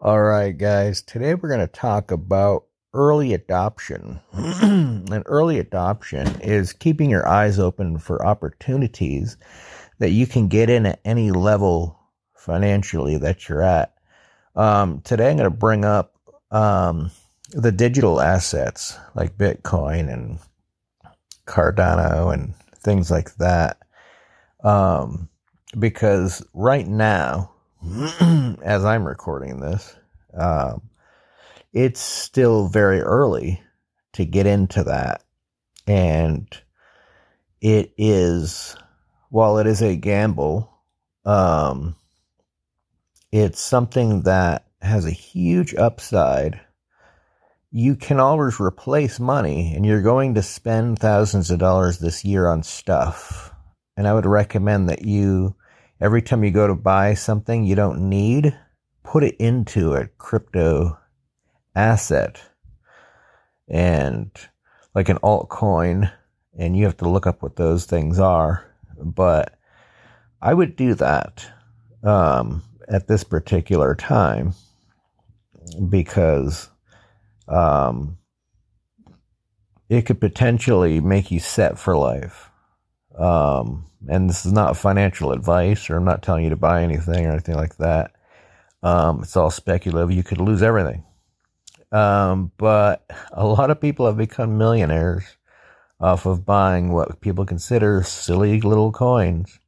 All right, guys. Today we're going to talk about early adoption. and early adoption is keeping your eyes open for opportunities that you can get in at any level financially that you're at. Um, today I'm going to bring up um, the digital assets like Bitcoin and Cardano and things like that. Um, because right now, as I'm recording this, um, it's still very early to get into that. And it is, while it is a gamble, um, it's something that has a huge upside. You can always replace money, and you're going to spend thousands of dollars this year on stuff. And I would recommend that you every time you go to buy something you don't need, put it into a crypto asset and like an altcoin. And you have to look up what those things are. But I would do that um, at this particular time because um, it could potentially make you set for life. Um, and this is not financial advice, or I'm not telling you to buy anything or anything like that. Um, it's all speculative. You could lose everything. Um, but a lot of people have become millionaires off of buying what people consider silly little coins,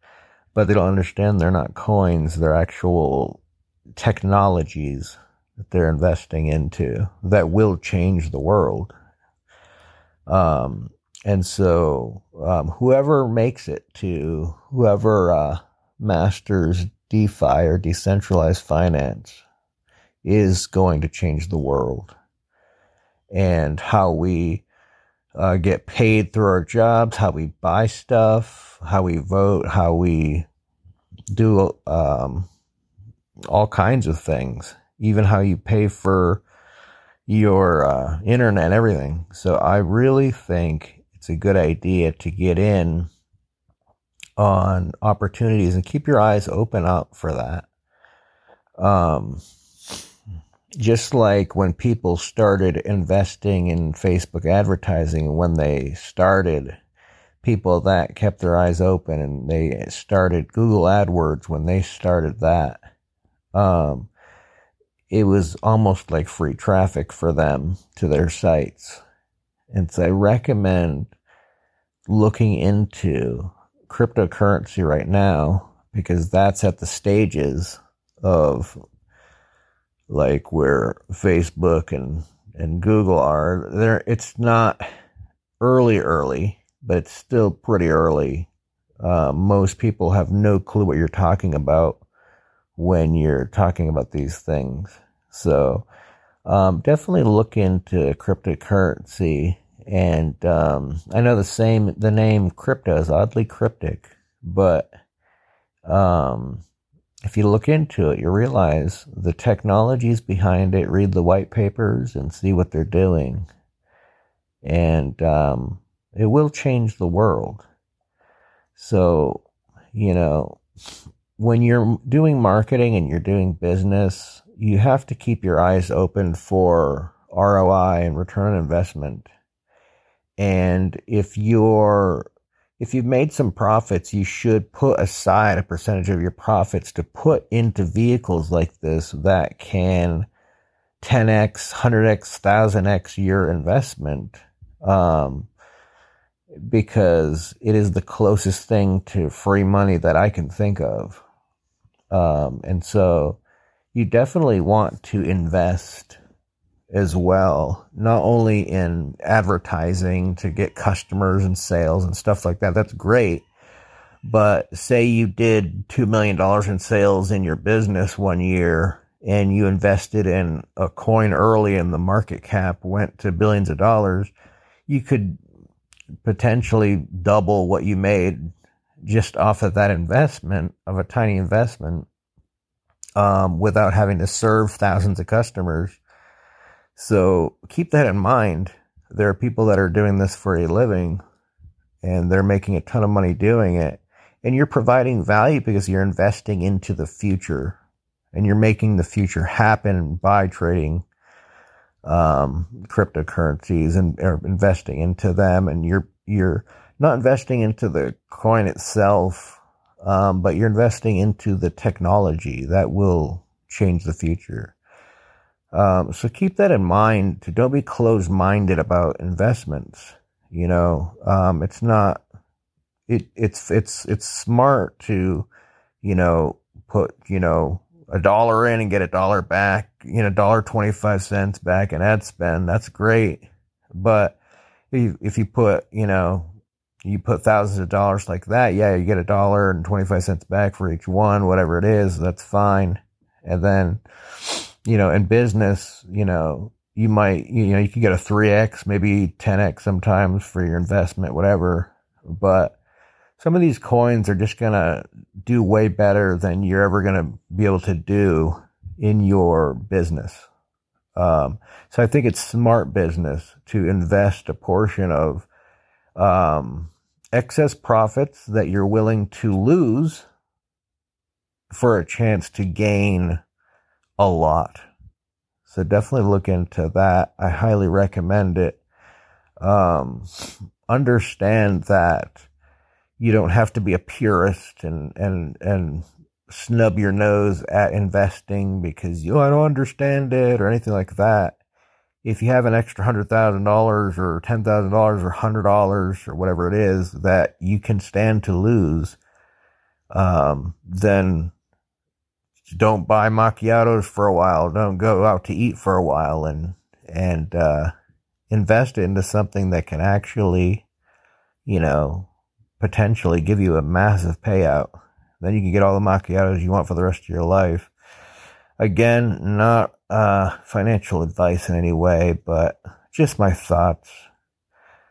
but they don't understand they're not coins. They're actual technologies that they're investing into that will change the world. Um, and so, um, whoever makes it to whoever uh, masters DeFi or decentralized finance is going to change the world. And how we uh, get paid through our jobs, how we buy stuff, how we vote, how we do um, all kinds of things, even how you pay for your uh, internet, and everything. So I really think it's a good idea to get in on opportunities and keep your eyes open up for that. Um, just like when people started investing in Facebook advertising, when they started, people that kept their eyes open and they started Google AdWords when they started that. Um, it was almost like free traffic for them to their sites. And so I recommend looking into cryptocurrency right now because that's at the stages of like where Facebook and, and Google are. There, it's not early, early, but it's still pretty early. Uh, most people have no clue what you're talking about when you're talking about these things. So, um, definitely look into cryptocurrency. And um, I know the same, the name crypto is oddly cryptic, but um, if you look into it, you realize the technologies behind it, read the white papers and see what they're doing. And um, it will change the world. So, you know, when you're doing marketing and you're doing business, you have to keep your eyes open for ROI and return on investment. And if you're if you've made some profits, you should put aside a percentage of your profits to put into vehicles like this that can 10x, 100x, 1000x your investment. Um, because it is the closest thing to free money that I can think of. Um, and so you definitely want to invest as well, not only in advertising to get customers and sales and stuff like that. That's great. But say you did $2 million in sales in your business one year and you invested in a coin early and the market cap went to billions of dollars, you could potentially double what you made just off of that investment of a tiny investment um, without having to serve thousands of customers. So keep that in mind. There are people that are doing this for a living and they're making a ton of money doing it. And you're providing value because you're investing into the future. and you're making the future happen by trading um, cryptocurrencies and or investing into them, and you're you're not investing into the coin itself, um, but you're investing into the technology that will change the future. Um, so keep that in mind. To don't be closed minded about investments. You know, um, it's not. It it's it's it's smart to, you know, put you know a dollar in and get a dollar back, you know, dollar 25 cents back in ad spend, that's great. But if if you put, you know, you put thousands of dollars like that, yeah, you get a dollar and 25 cents back for each one, whatever it is, that's fine. And then, you know, in business, you know, you might, you know, you could get a 3x, maybe 10x sometimes for your investment, whatever. But some of these coins are just going to do way better than you're ever going to be able to do in your business. Um, so I think it's smart business to invest a portion of um, excess profits that you're willing to lose for a chance to gain a lot. So definitely look into that. I highly recommend it. Um, understand that you don't have to be a purist and and and snub your nose at investing because you oh, I don't understand it or anything like that. If you have an extra hundred thousand dollars or ten thousand dollars or hundred dollars or whatever it is that you can stand to lose, um, then don't buy macchiatos for a while. Don't go out to eat for a while and and uh, invest into something that can actually, you know, potentially give you a massive payout. Then you can get all the macchiatos you want for the rest of your life. Again, not uh, financial advice in any way, but just my thoughts.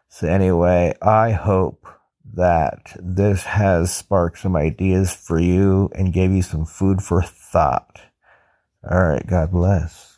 So anyway, I hope that this has sparked some ideas for you and gave you some food for thought. All right, God bless.